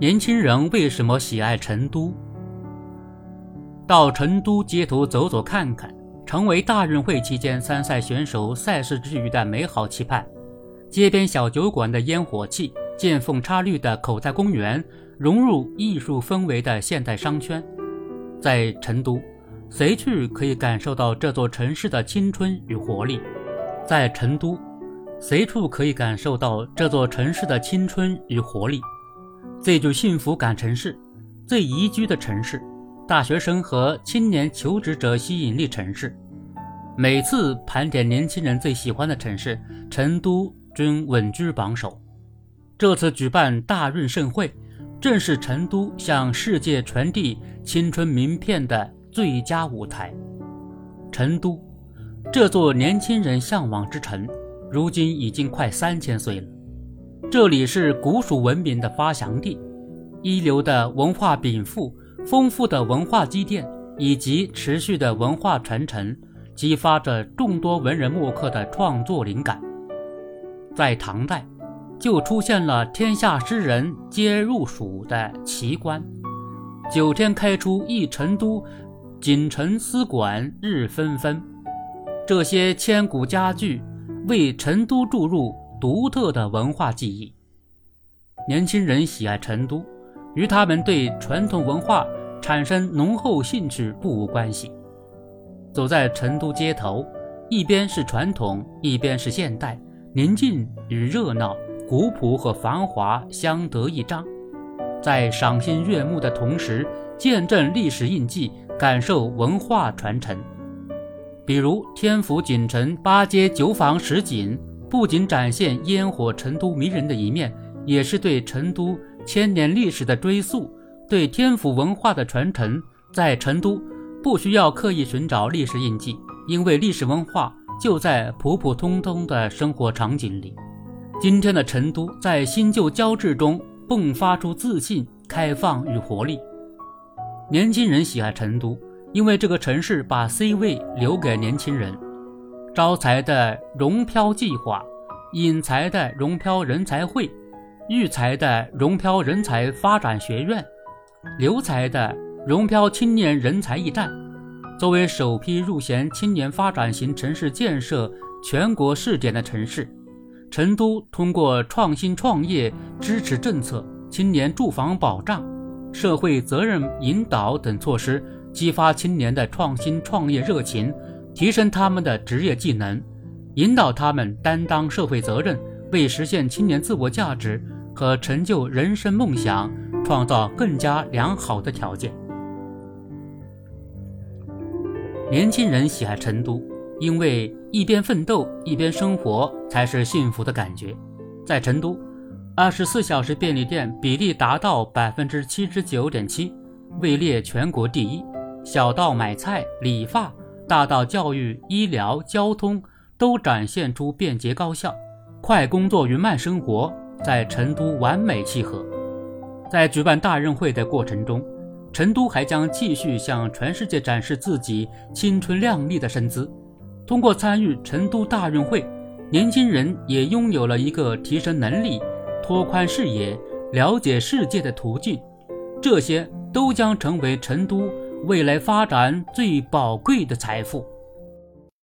年轻人为什么喜爱成都？到成都街头走走看看，成为大运会期间参赛选手赛事之余的美好期盼。街边小酒馆的烟火气，见缝插绿的口袋公园，融入艺术氛围的现代商圈，在成都，谁去可以感受到这座城市的青春与活力？在成都，随处可以感受到这座城市的青春与活力。最具幸福感城市，最宜居的城市，大学生和青年求职者吸引力城市。每次盘点年轻人最喜欢的城市，成都均稳居榜首。这次举办大运盛会，正是成都向世界传递青春名片的最佳舞台。成都，这座年轻人向往之城，如今已经快三千岁了。这里是古蜀文明的发祥地，一流的文化禀赋、丰富的文化积淀以及持续的文化传承，激发着众多文人墨客的创作灵感。在唐代，就出现了“天下诗人皆入蜀”的奇观，“九天开出一成都，锦城丝管日纷纷”。这些千古佳句，为成都注入。独特的文化记忆，年轻人喜爱成都，与他们对传统文化产生浓厚兴趣不无关系。走在成都街头，一边是传统，一边是现代，宁静与热闹，古朴和繁华相得益彰。在赏心悦目的同时，见证历史印记，感受文化传承。比如天府锦城八街九坊十景。不仅展现烟火成都迷人的一面，也是对成都千年历史的追溯，对天府文化的传承。在成都，不需要刻意寻找历史印记，因为历史文化就在普普通通的生活场景里。今天的成都，在新旧交织中迸发出自信、开放与活力。年轻人喜爱成都，因为这个城市把 C 位留给年轻人。招财的融漂计划，引财的融漂人才会，育才的融漂人才发展学院，留才的融漂青年人才驿站。作为首批入选青年发展型城市建设全国试点的城市，成都通过创新创业支持政策、青年住房保障、社会责任引导等措施，激发青年的创新创业热情。提升他们的职业技能，引导他们担当社会责任，为实现青年自我价值和成就人生梦想创造更加良好的条件。年轻人喜爱成都，因为一边奋斗一边生活才是幸福的感觉。在成都，二十四小时便利店比例达到百分之七十九点七，位列全国第一。小到买菜、理发。大到教育、医疗、交通，都展现出便捷高效、快工作与慢生活在成都完美契合。在举办大运会的过程中，成都还将继续向全世界展示自己青春靓丽的身姿。通过参与成都大运会，年轻人也拥有了一个提升能力、拓宽视野、了解世界的途径。这些都将成为成都。未来发展最宝贵的财富。